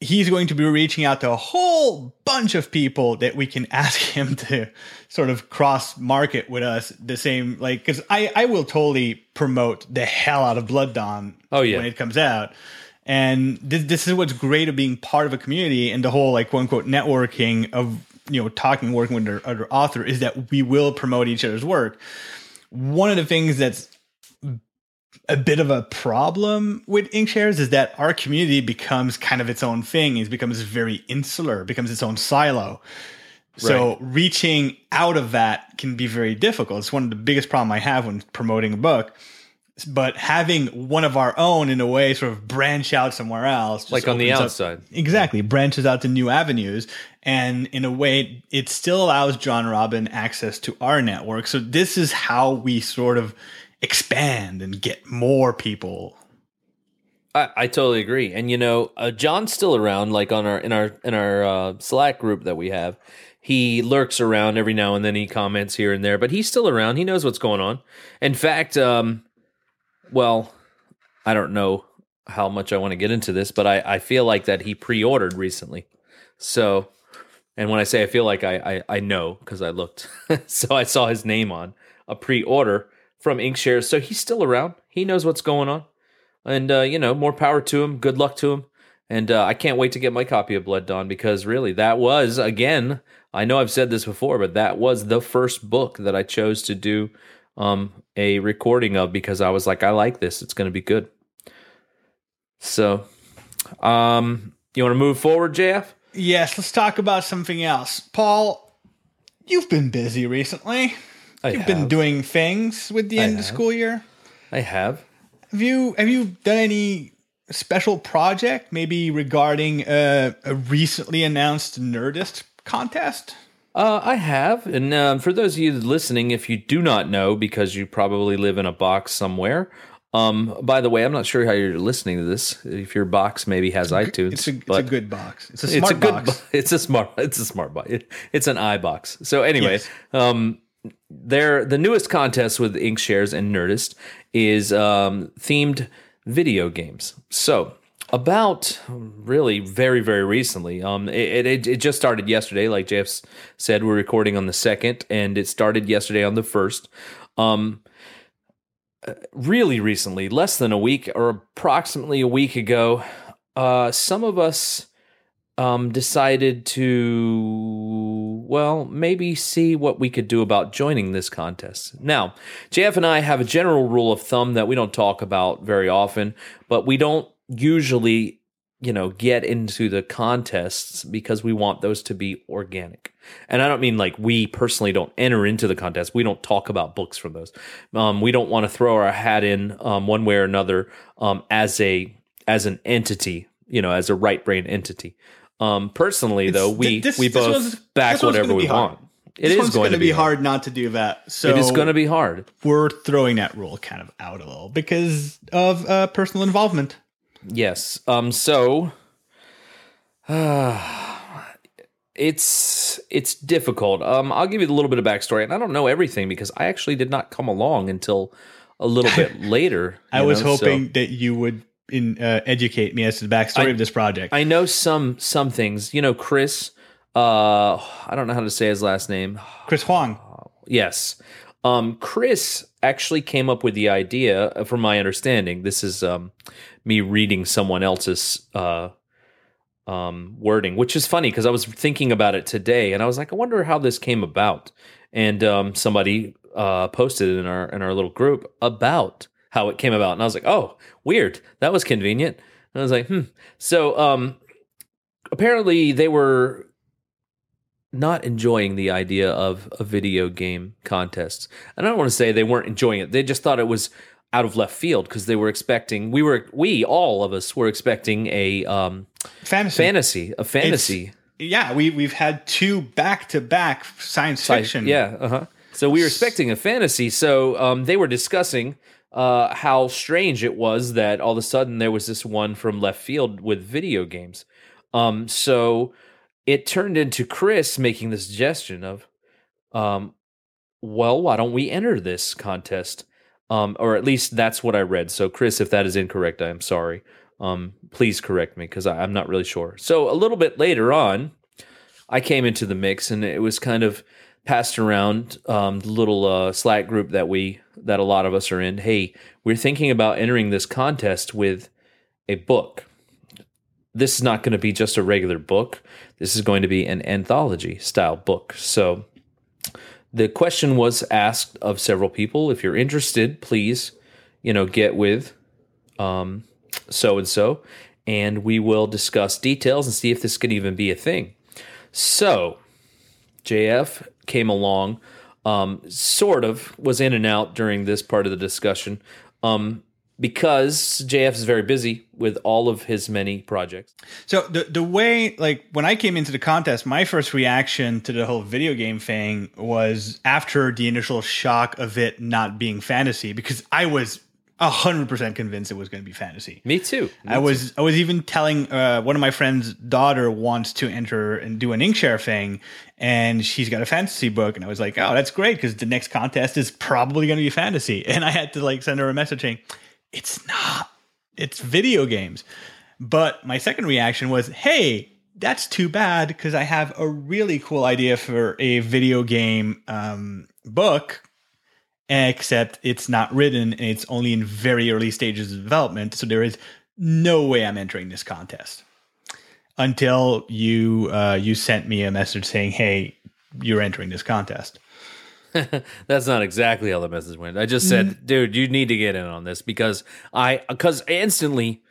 he's going to be reaching out to a whole bunch of people that we can (laughs) ask him to sort of cross market with us the same like because I I will totally promote the hell out of Blood Dawn. Oh, yeah. when it comes out. And this, this is what's great of being part of a community and the whole like quote unquote networking of you know talking working with other author is that we will promote each other's work. One of the things that's a bit of a problem with Inkshares is that our community becomes kind of its own thing. It becomes very insular, becomes its own silo. So Right. reaching out of that can be very difficult. It's one of the biggest problem I have when promoting a book. But having one of our own in a way sort of branch out somewhere else, Like on the opens up- outside. exactly, branches out to new avenues, and in a way, it still allows John Robin access to our network. So this is how we sort of expand and get more people. I, I totally agree. And you know, uh, John's still around, like on our in our in our uh, Slack group that we have. He lurks around every now and then. He comments here and there, but he's still around. He knows what's going on. In fact, um, well, I don't know how much I want to get into this, but I, I feel like that he pre-ordered recently. So, and when I say I feel like I I, I know because I looked, (laughs) so I saw his name on a pre-order from Inkshares. So he's still around. He knows what's going on and uh, you know more power to him good luck to him and uh, i can't wait to get my copy of blood dawn because really that was again i know i've said this before but that was the first book that i chose to do um, a recording of because i was like i like this it's going to be good so um, you want to move forward jf Yes, let's talk about something else. Paul, you've been busy recently. I You've have. been doing things with the I end of school year. i have Have you have you done any special project, maybe regarding uh, a recently announced Nerdist contest? Uh, I have, and um, for those of you listening, if you do not know, because you probably live in a box somewhere. Um, by the way, I'm not sure how you're listening to this. If your box maybe has iTunes, It's a, it's a good box. It's a it's smart a box. bo- (laughs) it's a smart, it's a smart box. It, (laughs) it's an iBox. So anyway, Yes. um, there the newest contest with Inkshares and Nerdist is um, themed video games. So about really very very recently, um, it, it it just started yesterday. Like Jeff said, we're recording on the second, and it started yesterday on the first. Um, uh, really recently, less than a week or approximately a week ago, uh, some of us um, decided to, well, maybe see what we could do about joining this contest. Now, JF and I have a general rule of thumb that we don't talk about very often, but we don't usually, you know, get into the contests because we want those to be organic. And I don't mean like we personally don't enter into the contest. We don't talk about books from those. Um, we don't want to throw our hat in um, one way or another um, as a as an entity, you know, as a right brain entity. Um, personally, though, It's- we this- we this both back whatever we hard. want. It This is going gonna to be hard. not to do that. So It is going to be hard. we're throwing that rule kind of out a little because of uh, personal involvement. Yes. Um. So, uh, (sighs) it's it's difficult. Um. I'll give you a little bit of backstory, and I don't know everything because I actually did not come along until a little (laughs) bit later. I was know, so- hoping that you would in, uh, educate me as to the backstory I- of this project. I know some some things. You know, Chris. Uh, I don't know how to say his last name. Chris Huang. Yes. Um, Chris actually came up with the idea, uh, from my understanding. This is um, me reading someone else's uh, um, wording, which is funny because I was thinking about it today, and I was like, I wonder how this came about. And um, somebody uh, posted in our in our little group about how it came about, and I was like, oh, weird. That was convenient. And I was like, hmm. So um, apparently they were not enjoying the idea of a video game contest. And I don't want to say they weren't enjoying it. They just thought it was out of left field because they were expecting we were we all of us were expecting a um Fantasy. fantasy, a fantasy. yeah, we we've had two back to back science sci- fiction. Yeah, uh-huh. So we were expecting a fantasy. So um they were discussing uh how strange it was that all of a sudden there was this one from left field with video games. Um so it turned into Chris making the suggestion of um well, why don't we enter this contest? Um, or at least that's what I read. So, Chris, if that is incorrect, I am sorry. Um, please correct me because I'm not really sure. So, a little bit later on, I came into the mix, and it was kind of passed around um, the little uh, Slack group that we that a lot of us are in. Hey, we're thinking about entering this contest with a book. This is not going to be just a regular book. This is going to be an anthology style book. So the question was asked of several people. If you're interested, please, you know, get with so and so, and we will discuss details and see if this could even be a thing. So JF came along, um, sort of was in and out during this part of the discussion. Um, because JF is very busy with all of his many projects. So the the way like when I came into the contest, my first reaction to the whole video game thing was after the initial shock of it not being fantasy because I was hundred percent convinced it was going to be fantasy. Me too. Me I was too. I was even telling uh, one of my friends' daughter wants to enter and do an Inkshare thing, and she's got a fantasy book, and I was like, oh, that's great because the next contest is probably going to be fantasy, (laughs) and I had to like send her a message saying it's not. It's video games. But my second reaction was, hey, that's too bad because I have a really cool idea for a video game um, book, except it's not written and it's only in very early stages of development. So there is no way I'm entering this contest until you uh, you sent me a message saying, "Hey, you're entering this contest." (laughs) That's not exactly how the message went. I just said, mm-hmm. dude, you need to get in on this because I, because instantly,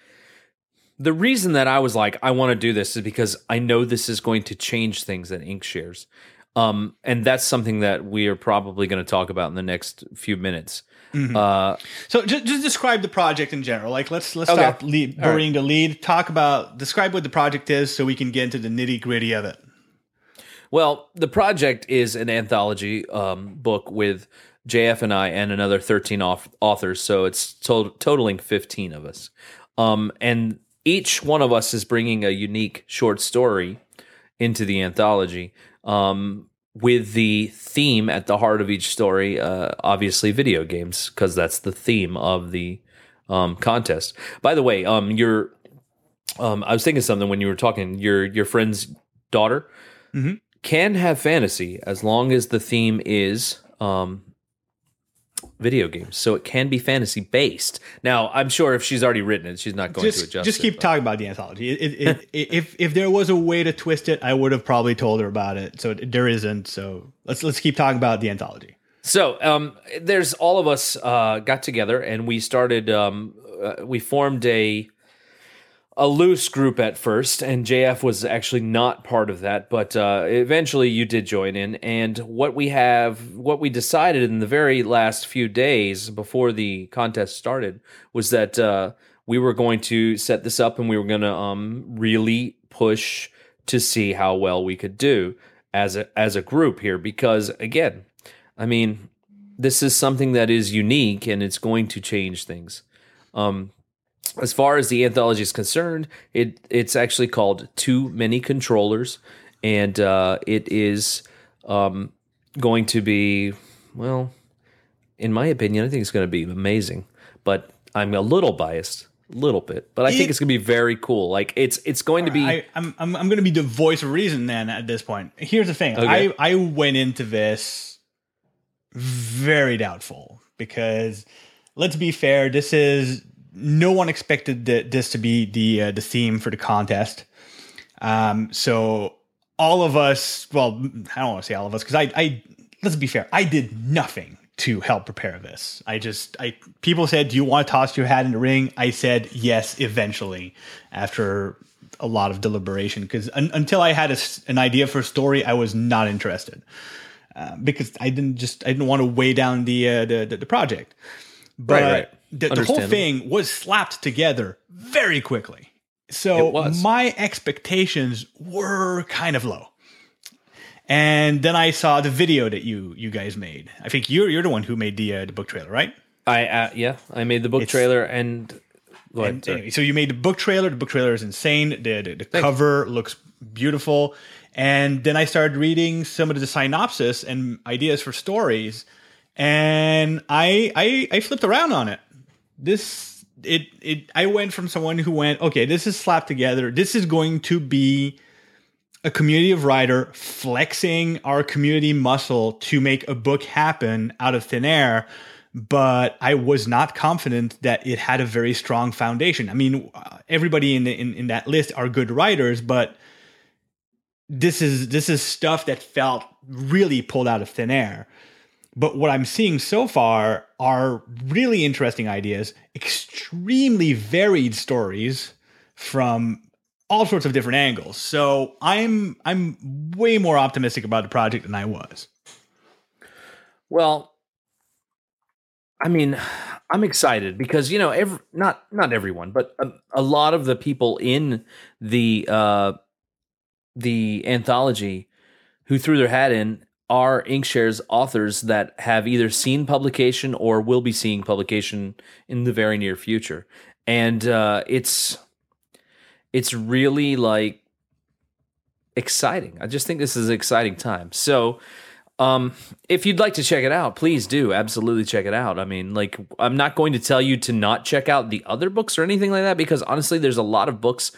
the reason that I was like, I want to do this is because I know this is going to change things at Inkshares. Um, and that's something that we are probably going to talk about in the next few minutes. Mm-hmm. Uh, so just, just, describe the project in general. Like let's let's okay. stop lead, burying right. the lead. Talk about describe what the project is, so we can get into the nitty gritty of it. Well, the project is an anthology um, book with JF and I and another 13 off- authors. So it's to- totaling 15 of us. Um, and each one of us is bringing a unique short story into the anthology um, with the theme at the heart of each story, uh, obviously, video games, because that's the theme of the um, contest. By the way, um, your um, I was thinking something when you were talking. Your your friend's daughter, mm-hmm can have fantasy as long as the theme is um, video games. So it can be fantasy based. Now, I'm sure if she's already written it, she's not going just, to adjust. Just keep it, talking about the anthology. It, it, if if there was a way to twist it, I would have probably told her about it. So there isn't. So let's let's keep talking about the anthology. So um, there's all of us uh, got together and we started. Um, uh, we formed a a loose group at first, and JF was actually not part of that, but uh, eventually you did join in. And what we have, what we decided in the very last few days before the contest started was that uh, we were going to set this up and we were going to um, really push to see how well we could do as a as a group here. Because again, I mean, this is something that is unique and it's going to change things. Um, as far as the anthology is concerned, it it's actually called Too Many Controllers, and uh, it is um, going to be well, in my opinion, I think it's going to be amazing. But I'm a little biased, a little bit, but I think it's going to be very cool. Like it's it's going to be. I, am I'm I'm going to be the voice of reason then. At this point, here's the thing. Okay. I I went into this very doubtful because let's be fair. This is no one expected this to be the uh, the theme for the contest. Um, so all of us, well, I don't want to say all of us because I, I let's be fair, I did nothing to help prepare this. I just, I people said, "Do you want to toss your hat in the ring?" I said yes, eventually, after a lot of deliberation, because un- until I had a, an idea for a story, I was not interested. Uh, because I didn't just I didn't want to weigh down the uh, the, the, the project. But right, right the, the whole thing was slapped together very quickly. So my expectations were kind of low. And then I saw the video that you you guys made. I think you're you're the one who made the uh, the book trailer, right? I uh, yeah, I made the book it's, trailer and, and anyway, so you made the book trailer. The book trailer is insane. The the, the cover looks beautiful. And then I started reading some of the synopsis and ideas for stories, and I I, I flipped around on it this it it I went from someone who went, okay, this is slapped together. This is going to be a community of writer flexing our community muscle to make a book happen out of thin air but I was not confident that it had a very strong foundation. I mean, everybody in, the, in in that list are good writers, but this is this is stuff that felt really pulled out of thin air. But what I'm seeing so far are really interesting ideas, extremely varied stories from all sorts of different angles. So I'm I'm way more optimistic about the project than I was. Well, I mean, I'm excited because you know, every, not not everyone, but a, a, lot of the people in the uh, the anthology who threw their hat in are Inkshares authors that have either seen publication or will be seeing publication in the very near future, and uh, it's it's really like exciting. I just think this is an exciting time. So um, if you'd like to check it out, please do absolutely check it out. I mean, like, I'm not going to tell you to not check out the other books or anything like that because honestly, there's a lot of books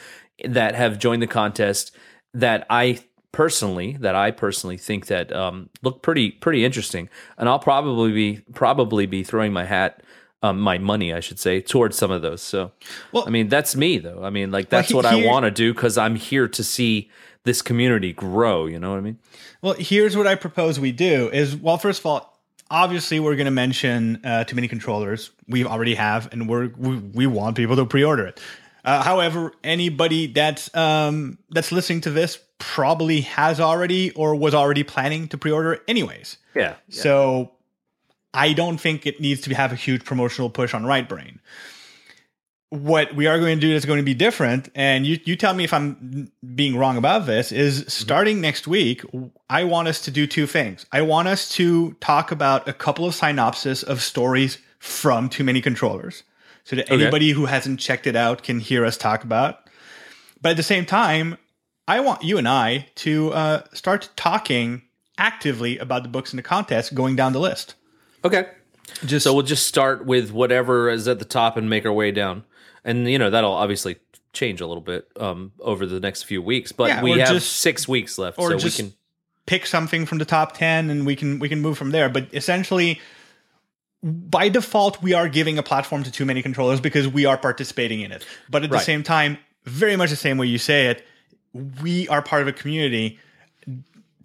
that have joined the contest that I personally that I personally think that um, look pretty pretty interesting, and I'll probably be probably be throwing my hat. Um, my money, I should say, towards some of those. So, well, I mean, that's me though. I mean, like that's well, he, what I want to do because I'm here to see this community grow. You know what I mean? Well, here's what I propose we do: is well, first of all, obviously we're going to mention uh, too many controllers. We already have, and we're we, we want people to pre-order it. Uh, however, anybody that's um, that's listening to this probably has already or was already planning to pre-order anyways. Yeah. yeah. So I don't think it needs to have a huge promotional push on Right Brain what we are going to do is going to be different and you, you tell me if i'm being wrong about this is mm-hmm. starting next week i want us to do two things i want us to talk about a couple of synopses of stories from too many controllers so that okay. anybody who hasn't checked it out can hear us talk about but at the same time i want you and i to uh, start talking actively about the books in the contest going down the list okay just so we'll just start with whatever is at the top and make our way down and you know that'll obviously change a little bit um, over the next few weeks. But yeah, we have just, six weeks left, or so just we can pick something from the top ten, and we can we can move from there. But essentially, by default, we are giving a platform to too many controllers because we are participating in it. But at right. the same time, very much the same way you say it, we are part of a community.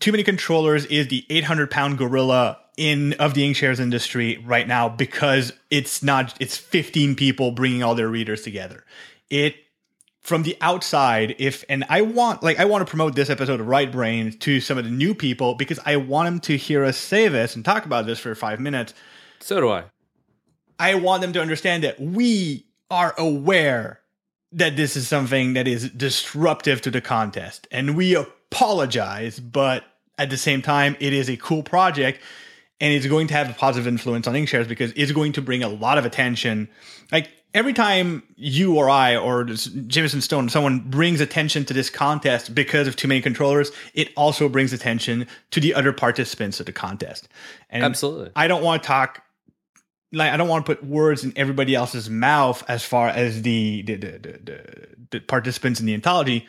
Too many controllers is the 800 pound gorilla in of the Inkshares industry right now because it's not it's 15 people bringing all their readers together. It from the outside if and I want like I want to promote this episode of Right Brain to some of the new people because I want them to hear us say this and talk about this for 5 minutes. So do I. I want them to understand that we are aware that this is something that is disruptive to the contest and we apologize but at the same time it is a cool project and it's going to have a positive influence on Inkshares because it's going to bring a lot of attention. Like every time you or I or Jameson Stone, someone brings attention to this contest because of too many controllers, it also brings attention to the other participants of the contest. And Absolutely. I don't want to talk like I don't want to put words in everybody else's mouth as far as the the, the, the, the participants in the anthology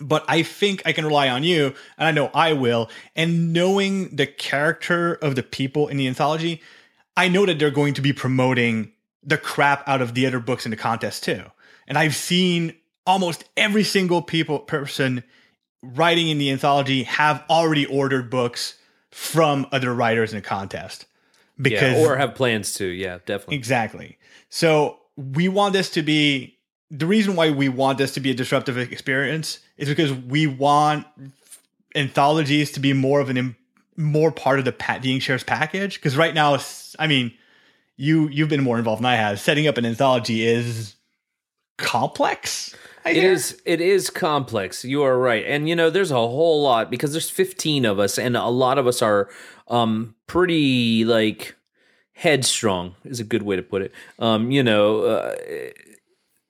but I think I can rely on you, and I know I will. And knowing the character of the people in the anthology, I know that they're going to be promoting the crap out of the other books in the contest too. And I've seen almost every single people person writing in the anthology have already ordered books from other writers in the contest because yeah, or have plans to. Yeah, definitely. Exactly. So we want this to be the reason why we want this to be a disruptive experience is because we want anthologies to be more of an more part of the pat the Inkshares package. Because right now, I mean, you you've been more involved than I have. Setting up an anthology is complex. I it is it is complex. You are right, and you know there's a whole lot because there's 15 of us, and a lot of us are um pretty like headstrong is a good way to put it. Um, you know. Uh,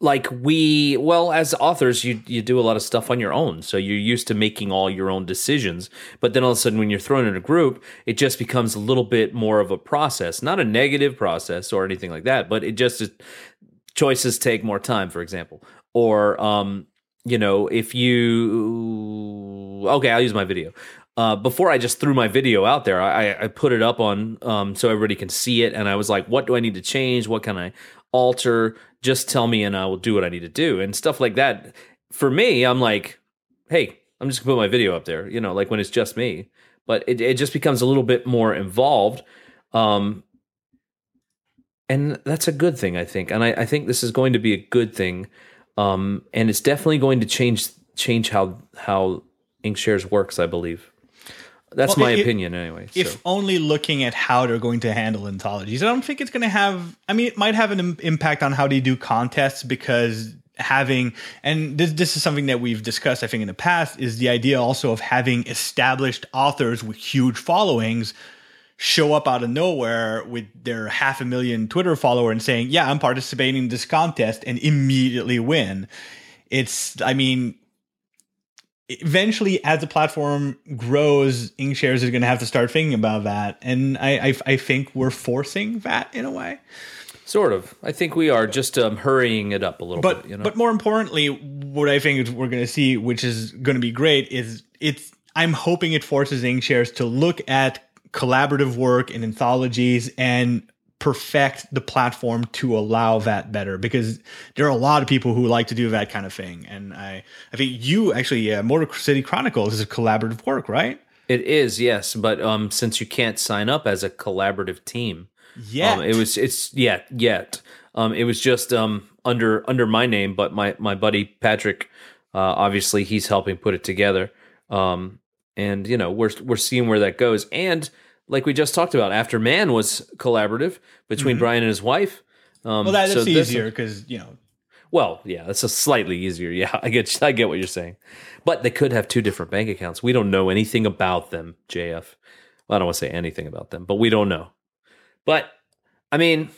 like we well as authors you you do a lot of stuff on your own so you're used to making all your own decisions but then all of a sudden when you're thrown in a group it just becomes a little bit more of a process not a negative process or anything like that but it just choices take more time for example or um you know if you okay, I'll use my video. Uh, before I just threw my video out there, I, I put it up on um, so everybody can see it, and I was like, "What do I need to change? What can I alter? Just tell me, and I will do what I need to do." And stuff like that. For me, I'm like, "Hey, I'm just gonna put my video up there." You know, like when it's just me. But it it just becomes a little bit more involved, um, and that's a good thing, I think. And I, I think this is going to be a good thing, um, and it's definitely going to change change how how Inkshares works. I believe. That's well, my opinion, anyway. If so. only looking at how they're going to handle anthologies, I don't think it's going to have. I mean, it might have an impact on how they do contests because having and this this is something that we've discussed I think in the past is the idea also of having established authors with huge followings show up out of nowhere with their half a million Twitter follower and saying, "Yeah, I'm participating in this contest," and immediately win. It's I mean eventually as the platform grows inkshares is going to have to start thinking about that. And I, I, I think we're forcing that in a way. Sort of. I think we are just um, hurrying it up a little but, bit you know? but more importantly what i think we're going to see which is going to be great is it's i'm hoping it forces inkshares to look at collaborative work and anthologies and perfect the platform to allow that better because there are a lot of people who like to do that kind of thing. And i i think you actually uh, motor city chronicles is a collaborative work right? It is yes. But um since you can't sign up as a collaborative team yeah um, it was it's yet yet. Um it was just um under under my name but my my buddy patrick uh obviously he's helping put it together. Um and you know we're we're seeing where that goes. And like we just talked about, After Man was collaborative between mm-hmm. Brian and his wife. Um, well, that's so easier because you know. Well, yeah, that's a slightly easier. Yeah, (laughs) I get I get what you're saying, but they could have two different bank accounts. We don't know anything about them, JF. Well, I don't want to say anything about them, but we don't know. But I mean,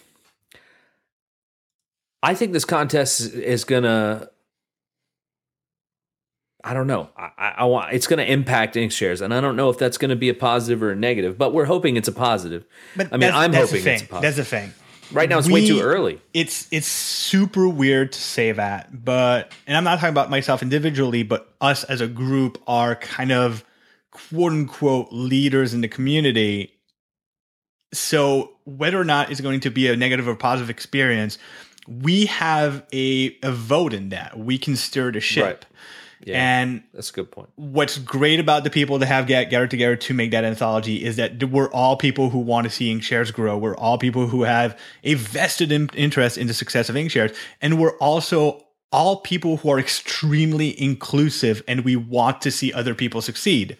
I think this contest is gonna I don't know. I, I want it's going to impact Inkshares, and I don't know if that's going to be a positive or a negative. But we're hoping it's a positive. But I mean, I'm hoping it's a positive. That's the thing. Right now, it's we, way too early. It's it's super weird to say that, but and I'm not talking about myself individually, but us as a group are kind of quote unquote leaders in the community. So whether or not it's going to be a negative or positive experience, we have a, a vote in that. We can steer the ship. Right yeah, and that's a good point. What's great about the people that have get, gathered together to make that anthology is that we're all people who want to see Inkshares grow. We're all people who have a vested in, interest in the success of Inkshares, and we're also all people who are extremely inclusive, and we want to see other people succeed.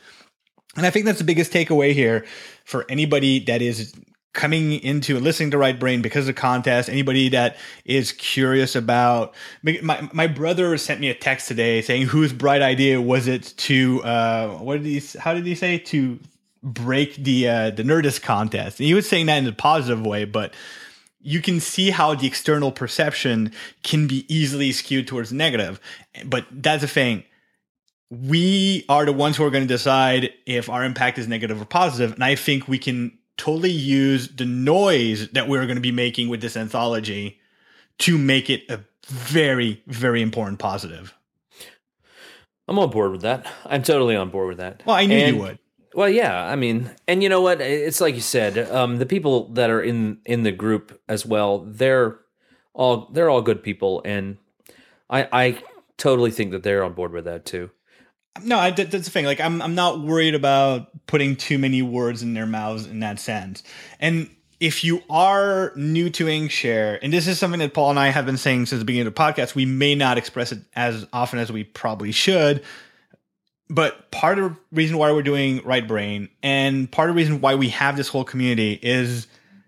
And I think that's the biggest takeaway here for anybody that is coming into and listening to Right Brain because of the contest. Anybody that is curious about my my brother sent me a text today saying whose bright idea was it to uh what did he how did he say to break the uh the Nerdist contest. And he was saying that in a positive way, but you can see how the external perception can be easily skewed towards negative. But that's the thing we are the ones who are going to decide if our impact is negative or positive and i think we can totally use the noise that we're going to be making with this anthology to make it a very, very important positive. I'm on board with that. I'm totally on board with that. Well, I knew and, you would. Well, yeah. I mean, and you know what? It's like you said. Um, the people that are in in the group as well, they're all they're all good people, and I I totally think that they're on board with that too. No, I, that's the thing. Like, I'm I'm not worried about putting too many words in their mouths in that sense. And if you are new to Inkshare, and this is something that Paul and I have been saying since the beginning of the podcast, we may not express it as often as we probably should. But part of the reason why we're doing Right Brain and part of the reason why we have this whole community is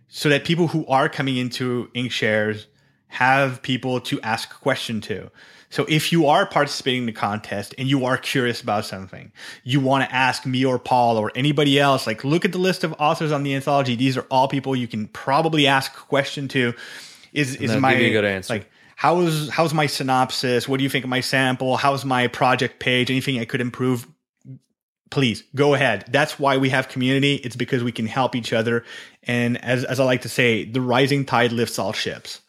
so that people who are coming into Inkshares have people to ask a question to. So if you are participating in the contest and you are curious about something, you want to ask me or Paul or anybody else, like look at the list of authors on the anthology. These are all people you can probably ask a question to. Is is my good answer. like how's how's my synopsis? What do you think of my sample? How's my project page? Anything I could improve? Please go ahead. That's why we have community. It's because we can help each other. And as as I like to say, the rising tide lifts all ships.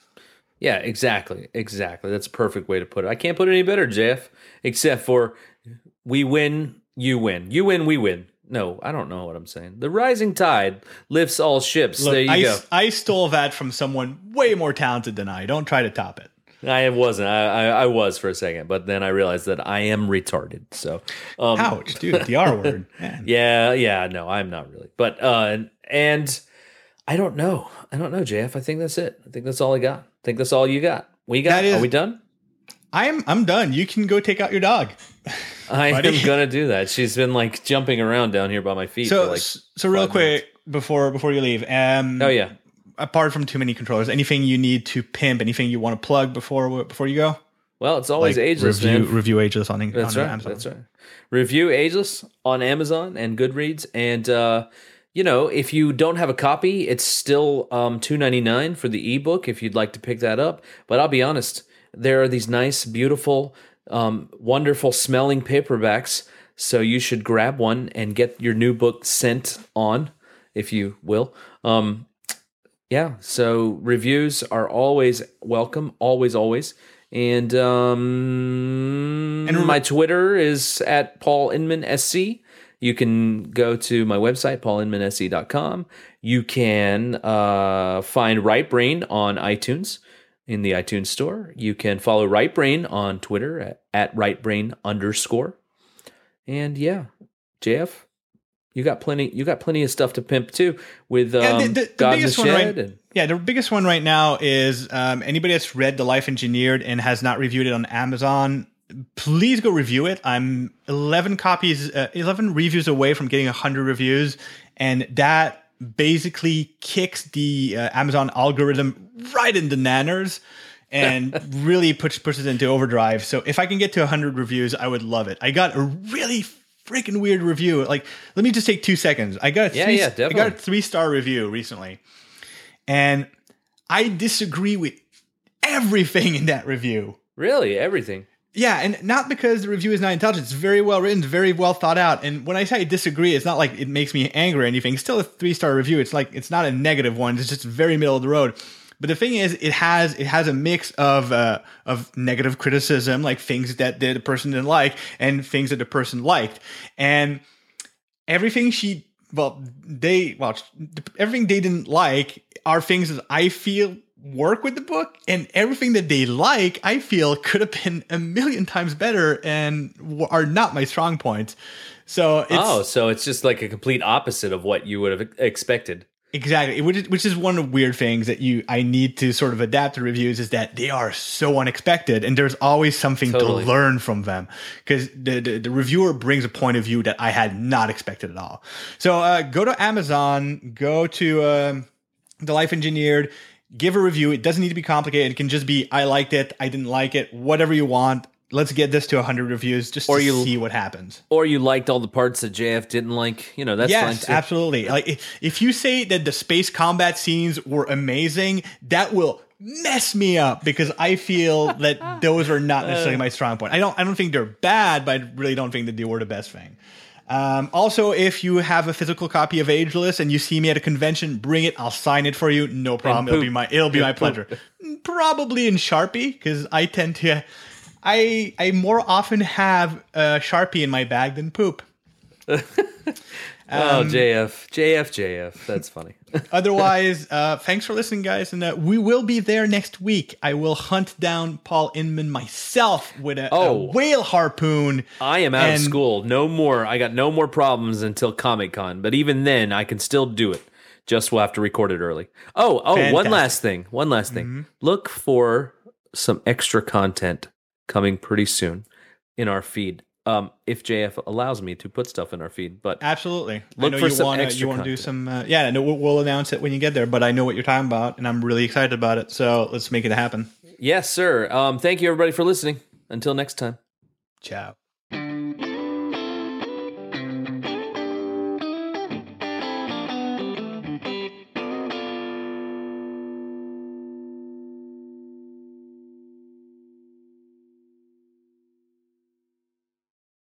Yeah, exactly. Exactly. That's a perfect way to put it. I can't put it any better, Jeff, except for we win, You win. You win. We win. No, I don't know what I'm saying. The rising tide lifts all ships. Look, there you I, go. I stole that from someone way more talented than I. Don't try to top it. I wasn't. I, I, I was for a second, but then I realized that I am retarded. So, um, Ouch, dude, the R word. (laughs) Man. yeah, yeah, no, I'm not really. But uh, and I don't know. I don't know, JF. I think that's it. I think that's all I got. I think that's all you got. We got. Is- Are we done? I'm I'm done. You can go take out your dog. (laughs) I Buddy. am gonna do that. She's been like jumping around down here by my feet. So like, so real quick before before you leave. Um, oh yeah. Apart from too many controllers, anything you need to pimp, anything you want to plug before before you go? Well, it's always ageless, review man. review ageless on, That's on right. Amazon. That's right. Review Ageless on Amazon and Goodreads, and uh, you know if you don't have a copy, it's still um, two ninety nine for the ebook if you'd like to pick that up. But I'll be honest, there are these nice, beautiful, um, wonderful smelling paperbacks. So you should grab one and get your new book sent on, if you will. Um, yeah so reviews are always welcome always always and um And my twitter is at paul inman sc you can go to my website paulinmansc.com you can uh, find right brain on itunes in the itunes store you can follow right brain on twitter at, at right brain underscore and yeah jf you got plenty. You got plenty of stuff to pimp too with um, Yeah, the- the- the the biggest one right- and, Yeah, the biggest one right now is um, anybody that's read The Life Engineered and has not reviewed it on Amazon. Please go review it. I'm 11 copies, uh, 11 reviews away from getting 100 reviews, and that basically kicks the uh, Amazon algorithm right in the nanners and (laughs) really push, pushes into overdrive. So if I can get to 100 reviews, I would love it. I got a really freaking weird review. Like, let me just take two seconds. I got a Yeah, three, yeah, I got a three star review recently, and I disagree with everything in that review. really everything. Yeah, and not because the review is not intelligent. It's very well written, very well thought out. And when I say I disagree, it's not like it makes me angry or anything. It's still a three star review. It's like it's not a negative one. It's just very middle of the road. But the thing is, it has it has a mix of uh, of negative criticism, like things that the person didn't like, and things that the person liked, and everything she well they well everything they didn't like are things that I feel work with the book and everything that they like I feel could have been a million times better and are not my strong points. So it's oh, so it's just like a complete opposite of what you would have expected. exactly which is, which is one of the weird things that you I need to sort of adapt to reviews is that they are so unexpected and there's always something Totally. to learn from them because the, the the reviewer brings a point of view that I had not expected at all. So uh, go to Amazon, go to um, the Life Engineered, give a review. It doesn't need to be complicated. It can just be I liked it, I didn't like it, whatever you want. Let's get this to 100 reviews just Or to you- see what happens. Or you liked all the parts that JF didn't like. You know, that's yes, fine too. absolutely. Like if, if you say that the space combat scenes were amazing, that will mess me up because I feel (laughs) that those are not necessarily my uh. strong point. I don't I don't think they're bad, but I really don't think that they were the best thing. Um, also, if you have a physical copy of Ageless and you see me at a convention, bring it. I'll sign it for you. No problem. It'll be my it'll be my And pleasure. Probably in Sharpie because I tend to. I I more often have a Sharpie in my bag than poop. (laughs) oh, JF, JF, JF. That's funny. (laughs) Otherwise, uh, thanks for listening, guys, and uh, we will be there next week. I will hunt down Paul Inman myself with a, a Oh. whale harpoon. I am out And- of school. No more. I got no more problems until Comic Con. But even then, I can still do it. Just we'll have to record it early. Oh, oh, one Fantastic. Mm-hmm. last thing. One last thing. Look for some extra content coming pretty soon in our feed. Um, if JF allows me to put stuff in our feed, but Absolutely. Look I know for you some want to extra you want to do some. Uh, yeah, no, we'll, we'll announce it when you get there. But I know what you're talking about, and I'm really excited about it. So let's make it happen. yes, sir. Um, thank you everybody for listening. Until next time. Ciao.